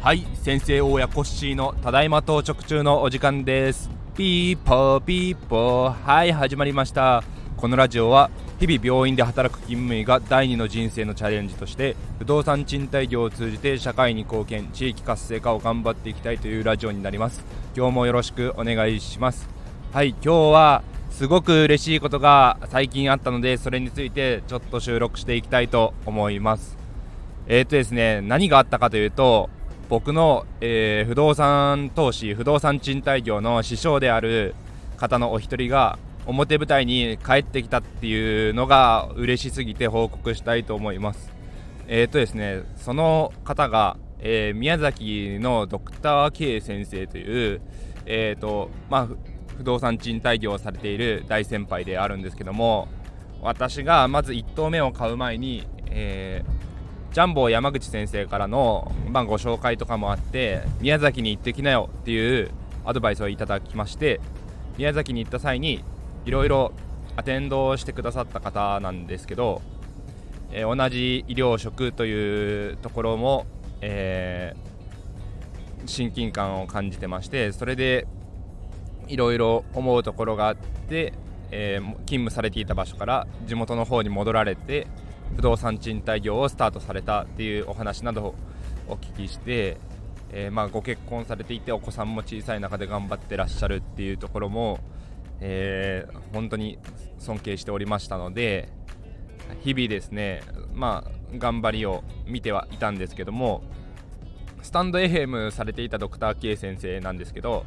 はい先生大家コッシーのただいま到着中のお時間です。ピーポーピーポー。はい始まりました。このラジオは日々病院で働く勤務医が第二の人生のチャレンジとして不動産賃貸業を通じて社会に貢献地域活性化を頑張っていきたいというラジオになります。今日もよろしくお願いします。はい今日はすごく嬉しいことが最近あったのでそれについてちょっと収録していきたいと思います。えーとですね何があったかというと僕の、えー、不動産投資不動産賃貸業の師匠である方のお一人が表舞台に帰ってきたっていうのが嬉しすぎて報告したいと思います。えっ、ー、とですねその方が、えー、宮崎のドクター K 先生というえっ、とまあ不動産賃貸業をされている大先輩であるんですけども私がまず1棟目を買う前に、えージャンボ山口先生からの、まあ、ご紹介とかもあって宮崎に行ってきなよっていうアドバイスをいただきまして宮崎に行った際にいろいろアテンドしてくださった方なんですけど、えー、同じ医療職というところも、えー、親近感を感じてましてそれでいろいろ思うところがあって、えー、勤務されていた場所から地元の方に戻られて不動産賃貸業をスタートされたっていうお話などをお聞きして、えー、まあご結婚されていてお子さんも小さい中で頑張ってらっしゃるっていうところも、えー、本当に尊敬しておりましたので日々ですねまあ頑張りを見てはいたんですけどもスタンド FM されていたドクター K 先生なんですけど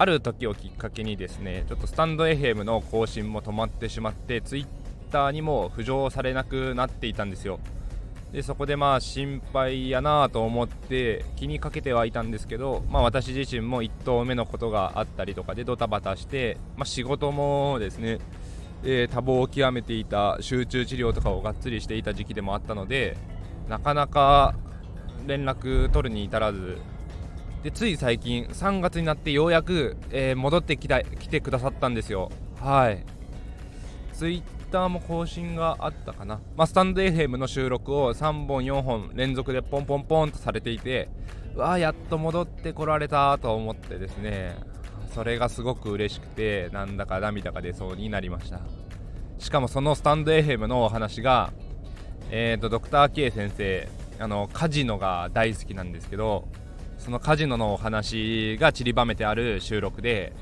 ある時をきっかけにですねちょっとスタンド FM の更新も止まってしまってツイッターにも浮上されなくなっていたんですよ。でそこでまあ心配やなと思って気にかけてはいたんですけど、まあ、私自身も1投目のことがあったりとかでドタバタして、まあ、仕事もですね、えー、多忙を極めていた集中治療とかをがっつりしていた時期でもあったのでなかなか連絡取るに至らずでつい最近3月になってようやく、えー、戻ってきた来てくださったんですよ。はい。ツイッターも更新があったかな、まあ、スタンド FM の収録を3本4本連続でポンポンポンとされていてうわやっと戻ってこられたと思ってですね。それがすごく嬉しくてなんだか涙が出そうになりました。しかもそのスタンド FM のお話がえーとドクター K 先生あのカジノが大好きなんですけどそのカジノのお話が散りばめてある収録で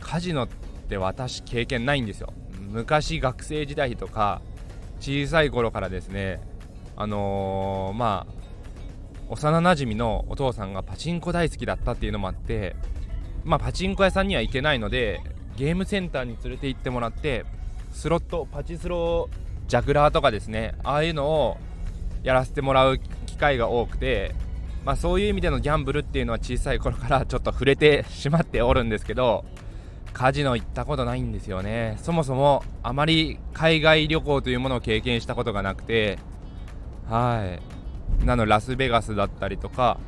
カジノって私経験ないんですよ。昔学生時代とか小さい頃からですねあのー、まあ幼なじみのお父さんがパチンコ大好きだったっていうのもあってまあパチンコ屋さんには行けないのでゲームセンターに連れて行ってもらってスロットパチスロジャグラーとかですねああいうのをやらせてもらう機会が多くてまあそういう意味でのギャンブルっていうのは小さい頃からちょっと触れてしまっておるんですけどカジノ行ったことないんですよね。そもそもあまり海外旅行というものを経験したことがなくてはい。なのラスベガスだったりとか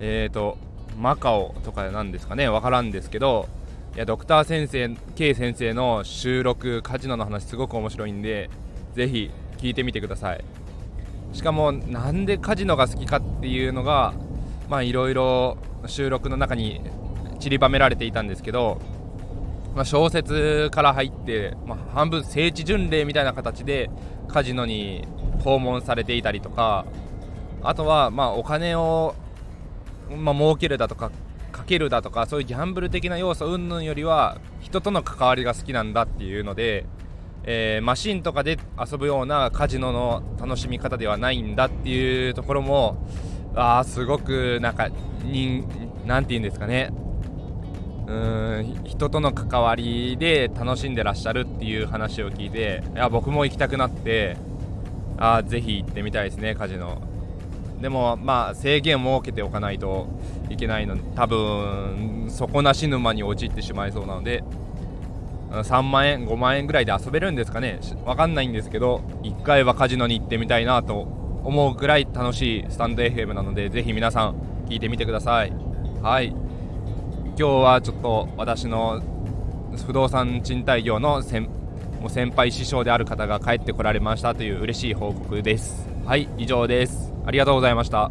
えーとマカオとかなんですかね。わからんですけどいやドクター先生 K 先生の収録カジノの話すごく面白いんでぜひ聞いてみてください。しかもなんでカジノが好きかっていうのがまあいろいろ収録の中に散りばめられていたんですけどまあ、小説から入って、まあ、半分聖地巡礼みたいな形でカジノに訪問されていたりとかあとはまあお金を、まあ、儲けるだとかかけるだとかそういうギャンブル的な要素云々よりは人との関わりが好きなんだっていうので、えー、マシンとかで遊ぶようなカジノの楽しみ方ではないんだっていうところもあすごくなんかになんて言うんですかね。うん人との関わりで楽しんでらっしゃるっていう話を聞いていや僕も行きたくなってあぜひ行ってみたいですねカジノ。でもまあ制限を設けておかないといけないので多分底なし沼に陥ってしまいそうなので3万円5万円ぐらいで遊べるんですかね。分かんないんですけど1回はカジノに行ってみたいなと思うぐらい楽しいスタンド FM なのでぜひ皆さん聞いてみてください。はい。今日はちょっと私の不動産賃貸業のもう先輩師匠である方が帰ってこられましたという嬉しい報告です。はい以上です。ありがとうございました。